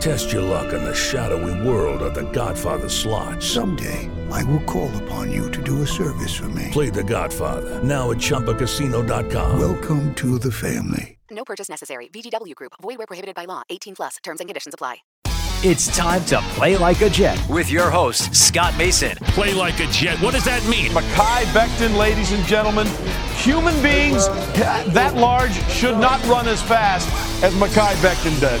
Test your luck in the shadowy world of The Godfather slot. Someday, I will call upon you to do a service for me. Play The Godfather now at ChumbaCasino.com. Welcome to the family. No purchase necessary. VGW Group. Void where prohibited by law. 18 plus. Terms and conditions apply. It's time to play like a Jet with your host, Scott Mason. Play like a Jet. What does that mean? Mekhi Becton, ladies and gentlemen. Human beings that large should not run as fast as Mekhi Becton did.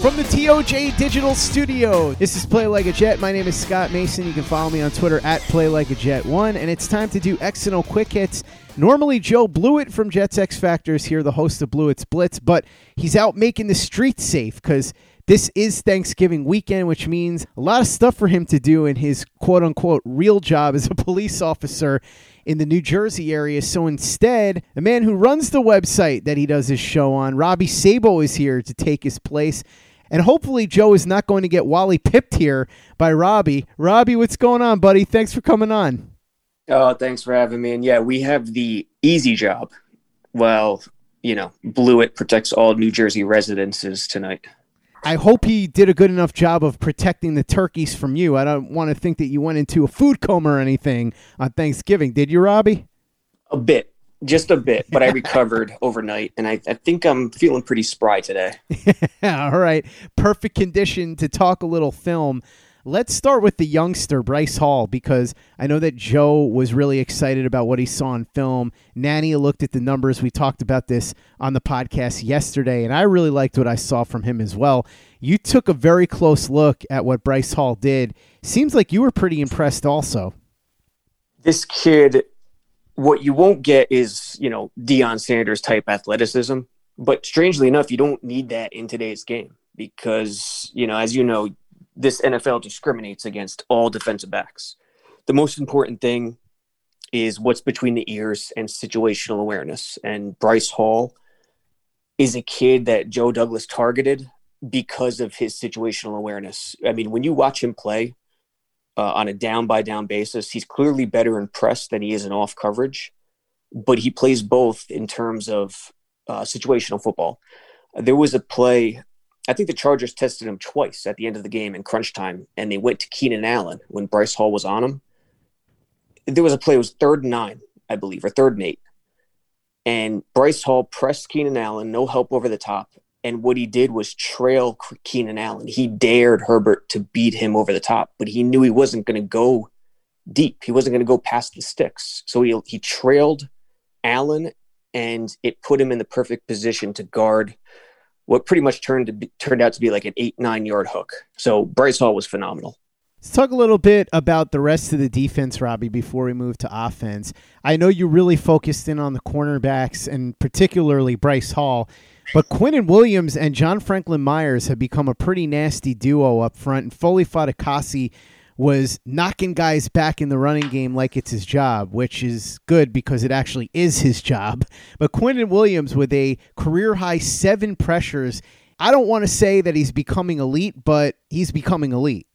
From the TOJ Digital Studio, this is Play Like a Jet. My name is Scott Mason. You can follow me on Twitter at Play Like a Jet One, and it's time to do X quick hits. Normally, Joe Blewett from Jets X Factor is here, the host of Blewett's Blitz, but he's out making the streets safe because this is Thanksgiving weekend, which means a lot of stuff for him to do in his quote unquote real job as a police officer in the New Jersey area. So instead, the man who runs the website that he does his show on, Robbie Sabo, is here to take his place. And hopefully, Joe is not going to get Wally pipped here by Robbie. Robbie, what's going on, buddy? Thanks for coming on. Oh, thanks for having me. And yeah, we have the easy job. Well, you know, Blewett protects all New Jersey residences tonight. I hope he did a good enough job of protecting the turkeys from you. I don't want to think that you went into a food coma or anything on Thanksgiving. Did you, Robbie? A bit, just a bit, but I recovered overnight, and I, I think I'm feeling pretty spry today. All right. Perfect condition to talk a little film. Let's start with the youngster, Bryce Hall, because I know that Joe was really excited about what he saw in film. Nania looked at the numbers. We talked about this on the podcast yesterday, and I really liked what I saw from him as well. You took a very close look at what Bryce Hall did. Seems like you were pretty impressed also. This kid, what you won't get is, you know, Deion Sanders type athleticism. But strangely enough, you don't need that in today's game because, you know, as you know, this NFL discriminates against all defensive backs. The most important thing is what's between the ears and situational awareness. And Bryce Hall is a kid that Joe Douglas targeted because of his situational awareness. I mean, when you watch him play uh, on a down by down basis, he's clearly better in press than he is in off coverage, but he plays both in terms of uh, situational football. There was a play I think the Chargers tested him twice at the end of the game in crunch time, and they went to Keenan Allen when Bryce Hall was on him. There was a play, it was third and nine, I believe, or third and eight. And Bryce Hall pressed Keenan Allen, no help over the top. And what he did was trail Keenan Allen. He dared Herbert to beat him over the top, but he knew he wasn't going to go deep. He wasn't going to go past the sticks. So he, he trailed Allen, and it put him in the perfect position to guard what pretty much turned to be, turned out to be like an eight nine yard hook. So Bryce Hall was phenomenal. Let's talk a little bit about the rest of the defense, Robbie, before we move to offense. I know you really focused in on the cornerbacks and particularly Bryce Hall, but Quinnen Williams and John Franklin Myers have become a pretty nasty duo up front, and Foley Fatukasi was knocking guys back in the running game like it's his job, which is good because it actually is his job. But Quinnen Williams with a career high seven pressures I don't want to say that he's becoming elite, but he's becoming elite.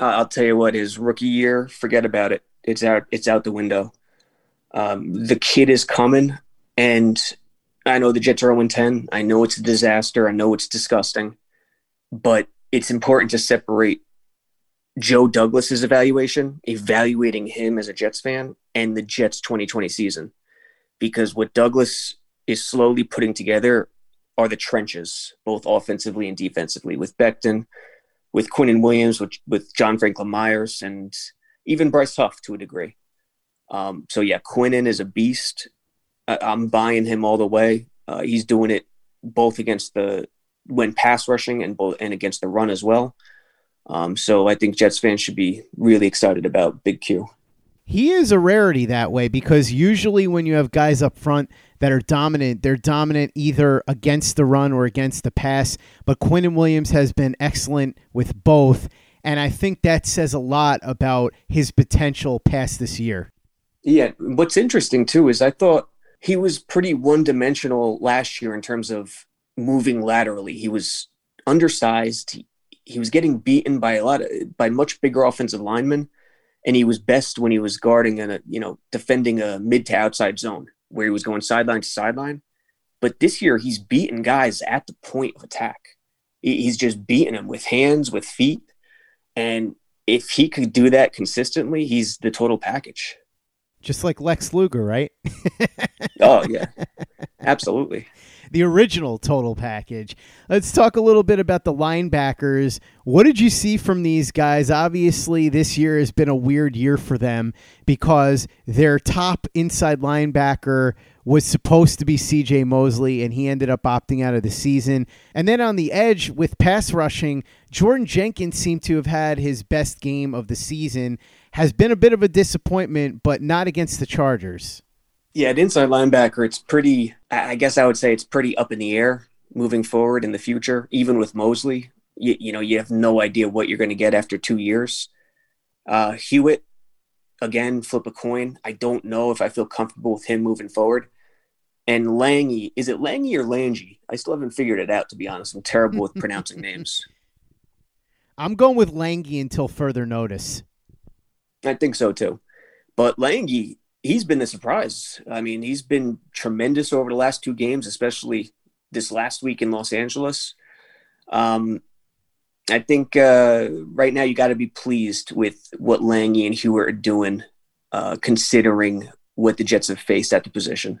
Uh, I'll tell you what, his rookie year, forget about it. It's out. It's out the window. Um, the kid is coming, and I know the Jets are 0 10. I know it's a disaster. I know it's disgusting, but it's important to separate Joe Douglas's evaluation, evaluating him as a Jets fan, and the Jets 2020 season, because what Douglas is slowly putting together are the trenches, both offensively and defensively, with Becton, with Quinnen Williams, with, with John Franklin Myers, and even Bryce Huff to a degree. Um, so yeah, Quinnen is a beast. I, am buying him all the way. Uh, he's doing it both against the when pass rushing and both and against the run as well. Um, so I think Jets fans should be really excited about Big Q. He is a rarity that way because usually when you have guys up front that are dominant, they're dominant either against the run or against the pass. But Quinnen Williams has been excellent with both. And I think that says a lot about his potential past this year. Yeah. What's interesting too is I thought he was pretty one dimensional last year in terms of moving laterally. He was undersized. He, he was getting beaten by a lot of by much bigger offensive linemen, and he was best when he was guarding and you know defending a mid to outside zone where he was going sideline to sideline. But this year he's beating guys at the point of attack. He's just beating them with hands, with feet, and if he could do that consistently, he's the total package. Just like Lex Luger, right? oh yeah, absolutely the original total package. Let's talk a little bit about the linebackers. What did you see from these guys? Obviously, this year has been a weird year for them because their top inside linebacker was supposed to be CJ Mosley, and he ended up opting out of the season. And then on the edge with pass rushing, Jordan Jenkins seemed to have had his best game of the season. Has been a bit of a disappointment, but not against the Chargers. Yeah, at inside linebacker, it's pretty, I guess I would say it's pretty up in the air moving forward in the future. Even with Mosley, you, you know, you have no idea what you're going to get after two years. Uh, Hewitt, again, flip a coin. I don't know if I feel comfortable with him moving forward. And Langi, is it Langi or Langi? I still haven't figured it out, to be honest. I'm terrible with pronouncing names. I'm going with Langi until further notice. I think so too. But Langi, he's been the surprise. I mean, he's been tremendous over the last two games, especially this last week in Los Angeles. Um, I think uh, right now you got to be pleased with what Langi and Hewitt are doing, uh, considering what the Jets have faced at the position.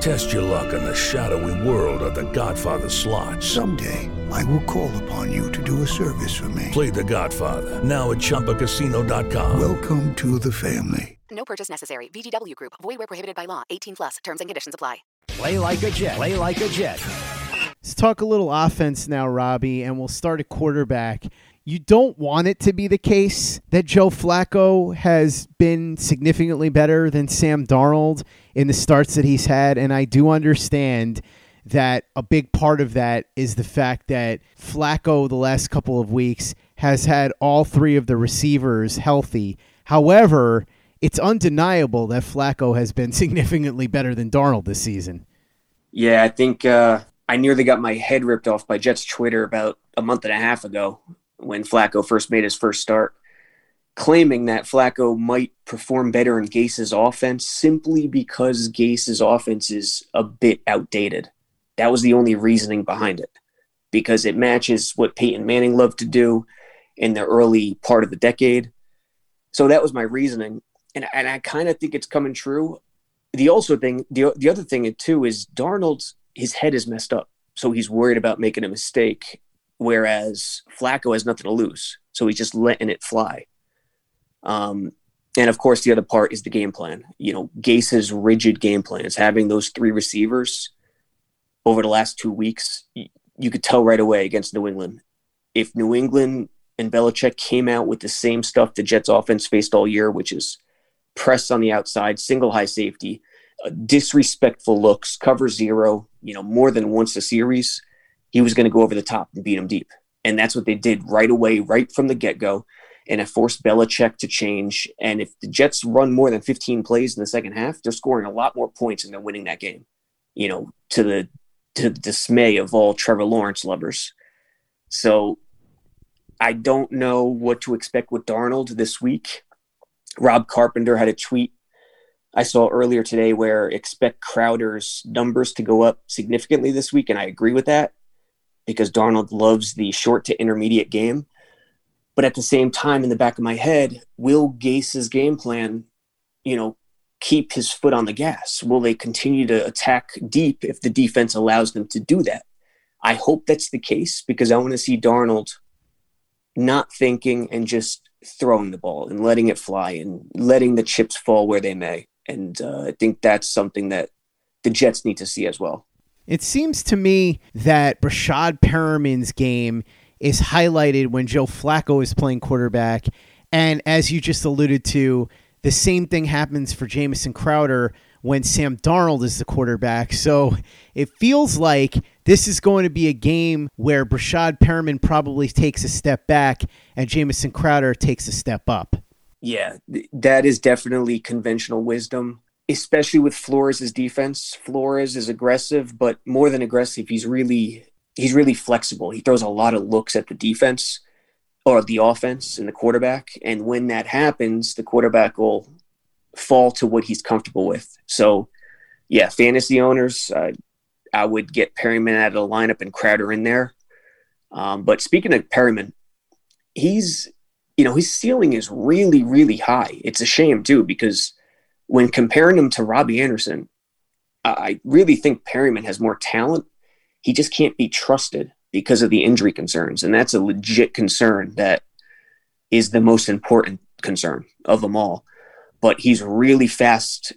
Test your luck in the shadowy world of the Godfather slot. Someday, I will call upon you to do a service for me. Play the Godfather, now at Chumbacasino.com. Welcome to the family. No purchase necessary. VGW Group. Void where prohibited by law. 18 plus. Terms and conditions apply. Play like a Jet. Play like a Jet. Let's talk a little offense now, Robbie, and we'll start at quarterback you don't want it to be the case that Joe Flacco has been significantly better than Sam Darnold in the starts that he's had. And I do understand that a big part of that is the fact that Flacco, the last couple of weeks, has had all three of the receivers healthy. However, it's undeniable that Flacco has been significantly better than Darnold this season. Yeah, I think uh, I nearly got my head ripped off by Jets Twitter about a month and a half ago when Flacco first made his first start, claiming that Flacco might perform better in Gase's offense simply because Gase's offense is a bit outdated. That was the only reasoning behind it, because it matches what Peyton Manning loved to do in the early part of the decade. So that was my reasoning, and and I kind of think it's coming true. The also thing, the the other thing too is Darnold's his head is messed up, so he's worried about making a mistake, whereas Flacco has nothing to lose, so he's just letting it fly. Um, and of course, the other part is the game plan. You know, Gase's rigid game plan is having those three receivers over the last two weeks. You, could tell right away against New England. If New England and Belichick came out with the same stuff the Jets offense faced all year, which is press on the outside, single high safety, uh, disrespectful looks, cover zero, you know, more than once a series, he was going to go over the top and beat him deep. And that's what they did right away, right from the get go. And it forced Belichick to change. And if the Jets run more than 15 plays in the second half, they're scoring a lot more points and they're winning that game, you know, to the, to the dismay of all Trevor Lawrence lovers. So I don't know what to expect with Darnold this week. Rob Carpenter had a tweet I saw earlier today where expect Crowder's numbers to go up significantly this week, and I agree with that because Darnold loves the short to intermediate game. But at the same time, in the back of my head, will Gase's game plan, you know, keep his foot on the gas? Will they continue to attack deep if the defense allows them to do that? I hope that's the case because I want to see Darnold not thinking and just throwing the ball and letting it fly and letting the chips fall where they may. And uh, I think that's something that the Jets need to see as well. It seems to me that Breshad Perriman's game is highlighted when Joe Flacco is playing quarterback. And as you just alluded to, the same thing happens for Jamison Crowder when Sam Darnold is the quarterback. So it feels like this is going to be a game where Brashad Perriman probably takes a step back and Jamison Crowder takes a step up. Yeah, that is definitely conventional wisdom, especially with Flores' defense. Flores is aggressive, but more than aggressive, he's really he's really flexible. He throws a lot of looks at the defense or the offense and the quarterback, and when that happens, the quarterback will fall to what he's comfortable with. So, yeah, fantasy owners, uh, I would get Perriman out of the lineup and Crowder in there. Um, but speaking of Perriman, he's, you know, his ceiling is really, really high. It's a shame, too, because when comparing him to Robbie Anderson, I really think Perriman has more talent. He just can't be trusted because of the injury concerns. And that's a legit concern that is the most important concern of them all but he's really fast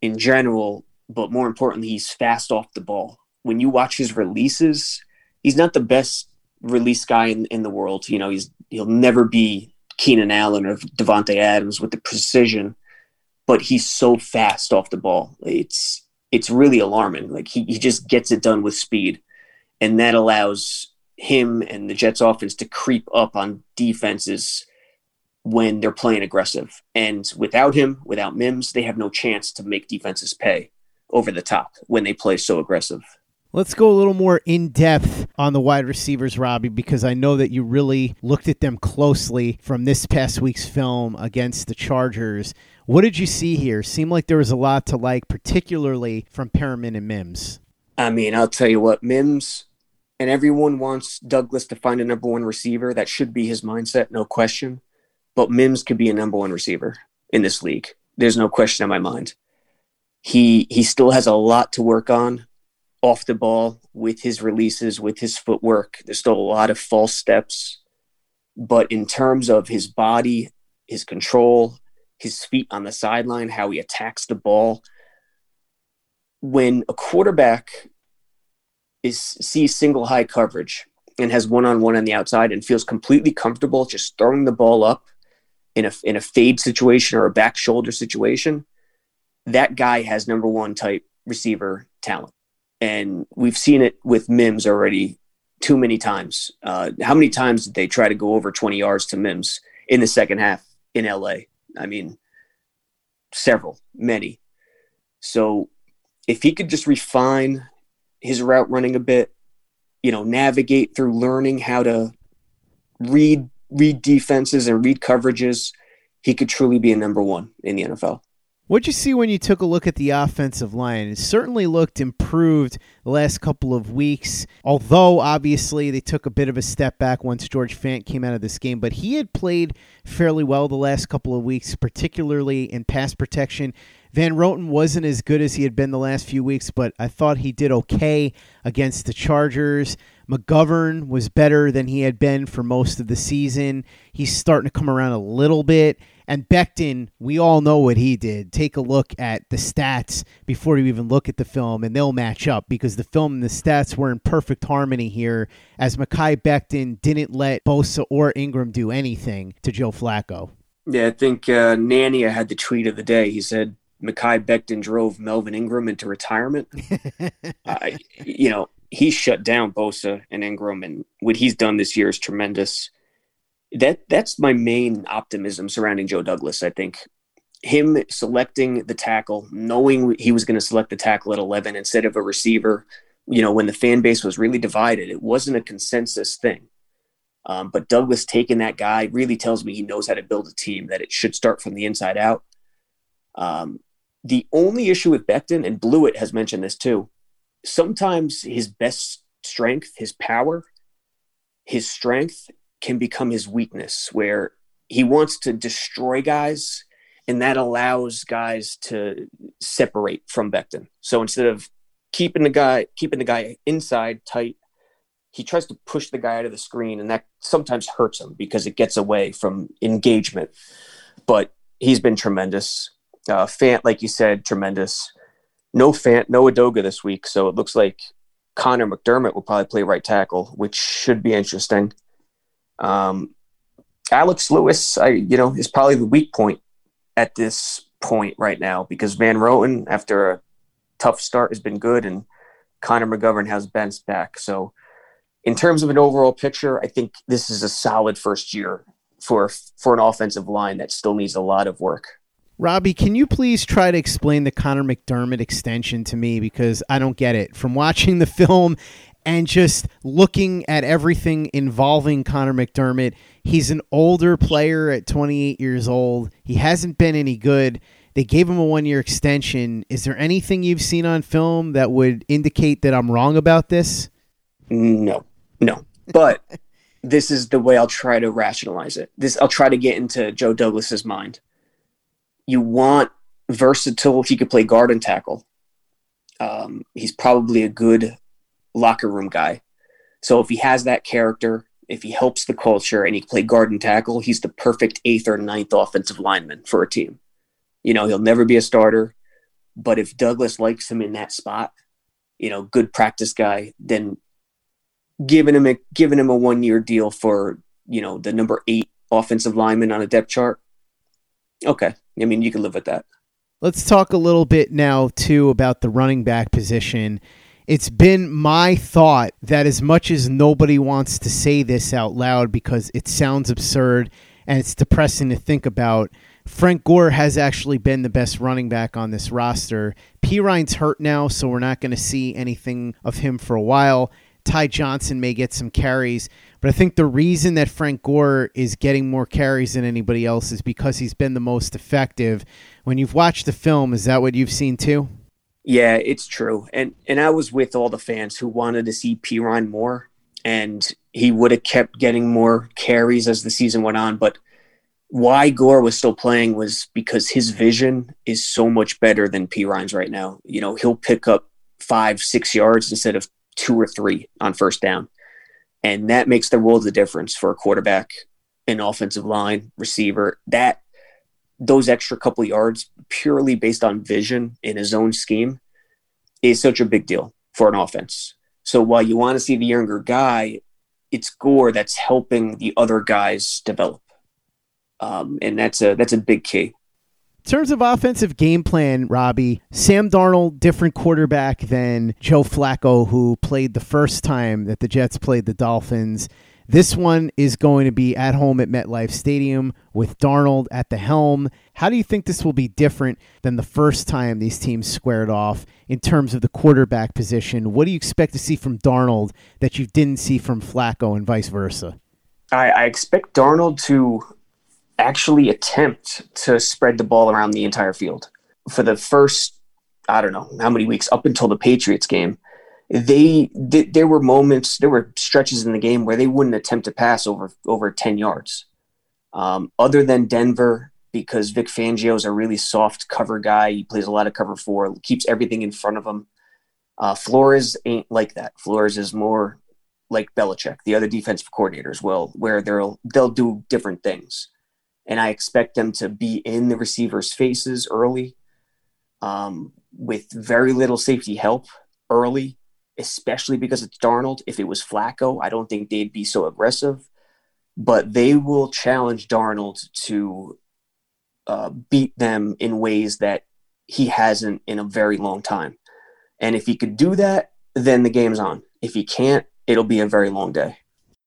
in general. But more importantly, he's fast off the ball. When you watch his releases, he's not the best release guy in, in the world. You know, he's he'll never be Keenan Allen or Davante Adams with the precision, but he's so fast off the ball. It's it's really alarming. Like he, he just gets it done with speed. And that allows him and the Jets offense to creep up on defenses when they're playing aggressive. And without him, without Mims, they have no chance to make defenses pay over the top when they play so aggressive. Let's go a little more in depth on the wide receivers, Robbie, because I know that you really looked at them closely from this past week's film against the Chargers. What did you see here? Seemed like there was a lot to like, particularly from Perriman and Mims. I mean, I'll tell you what, Mims, and everyone wants Douglas to find a number one receiver. That should be his mindset, no question but Mims could be a number one receiver in this league. There's no question in my mind. He he still has a lot to work on off the ball with his releases, with his footwork. There's still a lot of false steps, but in terms of his body, his control, his feet on the sideline, how he attacks the ball, when a quarterback is sees single high coverage and has one on one on the outside and feels completely comfortable just throwing the ball up in a in a fade situation or a back shoulder situation, that guy has number one type receiver talent, and we've seen it with Mims already too many times. Uh, how many times did they try to go over 20 yards to Mims in the second half in LA? I mean, several, many. So if he could just refine his route running a bit, you know, navigate through learning how to read read defenses and read coverages, he could truly be a number one in the NFL. What'd you see when you took a look at the offensive line? It certainly looked improved the last couple of weeks, although obviously they took a bit of a step back once George Fant came out of this game. But he had played fairly well the last couple of weeks, particularly in pass protection. Van Roten wasn't as good as he had been the last few weeks, but I thought he did okay against the Chargers. McGovern was better than he had been for most of the season. He's starting to come around a little bit. And Becton, we all know what he did. Take a look at the stats before you even look at the film, and they'll match up because the film and the stats were in perfect harmony here as Mekhi Becton didn't let Bosa or Ingram do anything to Joe Flacco. Yeah, I think uh, Nania had the tweet of the day. He said, Mekhi Becton drove Melvin Ingram into retirement. uh, you know, he shut down Bosa and Ingram, and what he's done this year is tremendous. That that's my main optimism surrounding Joe Douglas. I think him selecting the tackle, knowing he was going to select the tackle at eleven instead of a receiver. You know, when the fan base was really divided, it wasn't a consensus thing. Um, but Douglas taking that guy really tells me he knows how to build a team. That it should start from the inside out. Um, the only issue with Becton, and Blewett has mentioned this too, sometimes his best strength, his power, his strength can become his weakness, where he wants to destroy guys, and that allows guys to separate from Becton. So instead of keeping the guy keeping the guy inside tight, he tries to push the guy out of the screen, and that sometimes hurts him because it gets away from engagement. But he's been tremendous. Uh, Fant, like you said, tremendous. No Fant, no Edoga this week, so it looks like Connor McDermott will probably play right tackle, which should be interesting. Um, Alex Lewis, I you know, is probably the weak point at this point right now because Van Roten, after a tough start, has been good, and Connor McGovern has bounced back. So, in terms of an overall picture, I think this is a solid first year for for an offensive line that still needs a lot of work. Robbie, can you please try to explain the Connor McDermott extension to me because I don't get it. From watching the film and just looking at everything involving Connor McDermott, he's an older player at 28 years old. He hasn't been any good. They gave him a one year extension. Is there anything you've seen on film that would indicate that I'm wrong about this? No, no. But this is the way I'll try to rationalize it. This I'll try to get into Joe Douglas's mind you want versatile. He could play guard and tackle. Um, he's probably a good locker room guy. So if he has that character, if he helps the culture and he can play guard and tackle, he's the perfect eighth or ninth offensive lineman for a team. You know, he'll never be a starter, but if Douglas likes him in that spot, you know, good practice guy, then giving him a giving him a one year deal for you know the number eight offensive lineman on a depth chart. Okay, I mean, you can live with that. Let's talk a little bit now, too, about the running back position. It's been my thought that as much as nobody wants to say this out loud because it sounds absurd and it's depressing to think about, Frank Gore has actually been the best running back on this roster. Perine's hurt now, so we're not going to see anything of him for a while. Ty Johnson may get some carries, but I think the reason that Frank Gore is getting more carries than anybody else is because he's been the most effective. When you've watched the film, is that what you've seen too? Yeah, it's true. And and I was with all the fans who wanted to see Perine more and he would have kept getting more carries as the season went on, but why Gore was still playing was because his vision is so much better than Perine's right now. You know, he'll pick up five, six yards instead of two or three on first down. And that makes the world of difference for a quarterback, an offensive line, receiver. That those extra couple yards purely based on vision in his own scheme is such a big deal for an offense. So while you want to see the younger guy, it's Gore that's helping the other guys develop. Um, and that's a that's a big key. In terms of offensive game plan, Robbie, Sam Darnold, different quarterback than Joe Flacco, who played the first time that the Jets played the Dolphins. This one is going to be at home at MetLife Stadium with Darnold at the helm. How do you think this will be different than the first time these teams squared off in terms of the quarterback position? What do you expect to see from Darnold that you didn't see from Flacco and vice versa? I, I expect Darnold to actually attempt to spread the ball around the entire field. For the first, I don't know how many weeks up until the Patriots game, they th- there were moments, there were stretches in the game where they wouldn't attempt to pass over over ten yards. Um, other than Denver, because Vic Fangio is a really soft cover guy, he plays a lot of cover four, keeps everything in front of him. Uh, Flores ain't like that. Flores is more like Belichick, the other defensive coordinators will, where they'll they'll do different things, and I expect them to be in the receivers' faces early, um, with very little safety help early especially because it's Darnold. If it was Flacco, I don't think they'd be so aggressive. But they will challenge Darnold to uh, beat them in ways that he hasn't in a very long time. And if he could do that, then the game's on. If he can't, it'll be a very long day.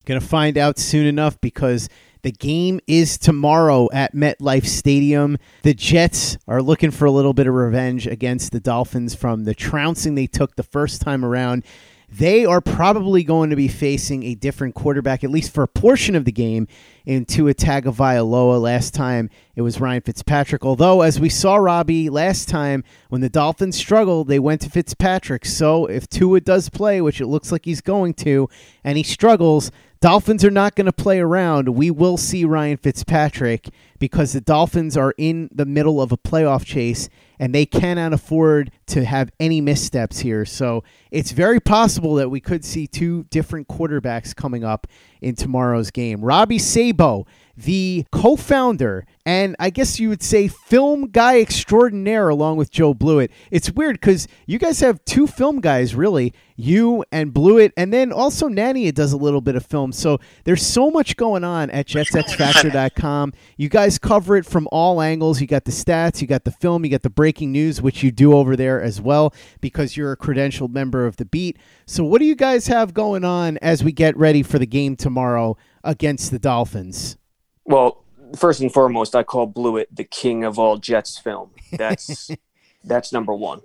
Going to find out soon enough because the game is tomorrow at MetLife Stadium. The Jets are looking for a little bit of revenge against the Dolphins from the trouncing they took the first time around. They are probably going to be facing a different quarterback, at least for a portion of the game, in Tua Tagovailoa. Last time it was Ryan Fitzpatrick. Although, as we saw, Robbie, last time when the Dolphins struggled, they went to Fitzpatrick. So if Tua does play, which it looks like he's going to, and he struggles, Dolphins are not going to play around. We will see Ryan Fitzpatrick because the Dolphins are in the middle of a playoff chase and they cannot afford to have any missteps here. So it's very possible that we could see two different quarterbacks coming up in tomorrow's game. Robbie Sabo the co founder and I guess you would say film guy extraordinaire along with Joe Blewett. It's weird because you guys have two film guys, really, you and Blewett, and then also Nania does a little bit of film. So there's so much going on at jetsxfactor.com. You guys cover it from all angles. You got the stats, you got the film, you got the breaking news, which you do over there as well because you're a credentialed member of the beat. So, what do you guys have going on as we get ready for the game tomorrow against the Dolphins? Well, first and foremost, I call Blewett the king of all Jets film. That's that's number one.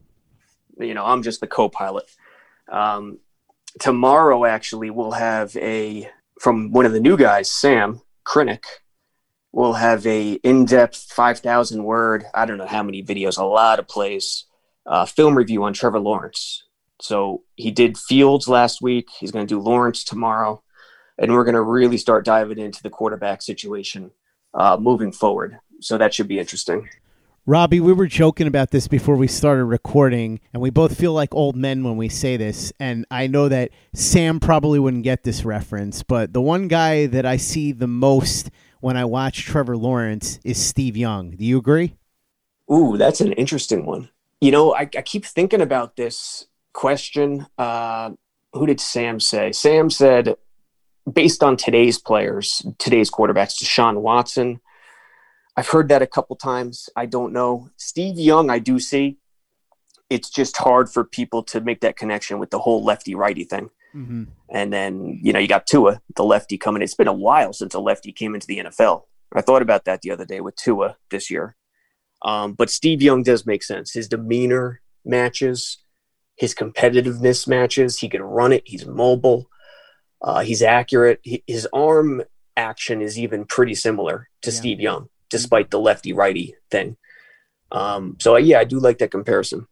You know, I'm just the co-pilot. Um, tomorrow, actually, we'll have a from one of the new guys, Sam Krinick. We'll have a in-depth 5,000 word. I don't know how many videos, a lot of plays. Uh, film review on Trevor Lawrence. So he did Fields last week. He's going to do Lawrence tomorrow and we're going to really start diving into the quarterback situation uh, moving forward. So that should be interesting. Robbie, we were joking about this before we started recording, and we both feel like old men when we say this. And I know that Sam probably wouldn't get this reference, but the one guy that I see the most when I watch Trevor Lawrence is Steve Young. Do you agree? Ooh, that's an interesting one. You know, I, I keep thinking about this question. Uh, who did Sam say? Sam said based on today's players, today's quarterbacks, Deshaun Watson. I've heard that a couple times. I don't know. Steve Young, I do see. It's just hard for people to make that connection with the whole lefty righty thing. Mm-hmm. And then, you know, you got Tua, the lefty coming. It's been a while since a lefty came into the NFL. I thought about that the other day with Tua this year. Um, but Steve Young does make sense. His demeanor matches, his competitiveness matches. He can run it, he's mobile. Uh, he's accurate. He, his arm action is even pretty similar to yeah. Steve Young, despite the lefty righty thing. Um, so yeah, I do like that comparison.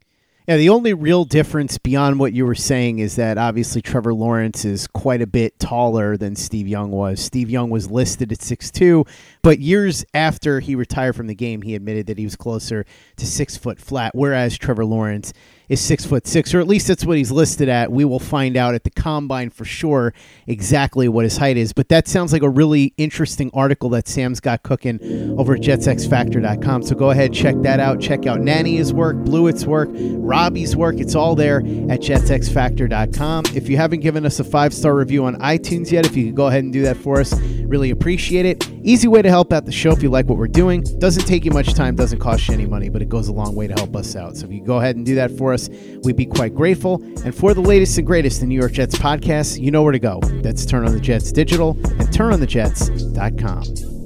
Yeah, the only real difference beyond what you were saying is that obviously Trevor Lawrence is quite a bit taller than Steve Young was. Steve Young was listed at six two, but years after he retired from the game, he admitted that he was closer to six foot flat, whereas Trevor Lawrence is six foot six, or at least that's what he's listed at. We will find out at the combine for sure exactly what his height is. But that sounds like a really interesting article that Sam's got cooking over at jetsxfactor.com. So go ahead, check that out. Check out Nania's work, Blewett's work, Robbie's work. It's all there at jetsxfactor.com. If you haven't given us a five star review on iTunes yet, if you could go ahead and do that for us, Really appreciate it. Easy way to help out the show if you like what we're doing. Doesn't take you much time, doesn't cost you any money, but it goes a long way to help us out. So if you go ahead and do that for us, we'd be quite grateful. And for the latest and greatest in New York Jets podcasts, you know where to go. That's Turn on the Jets Digital and turnonthejets.com.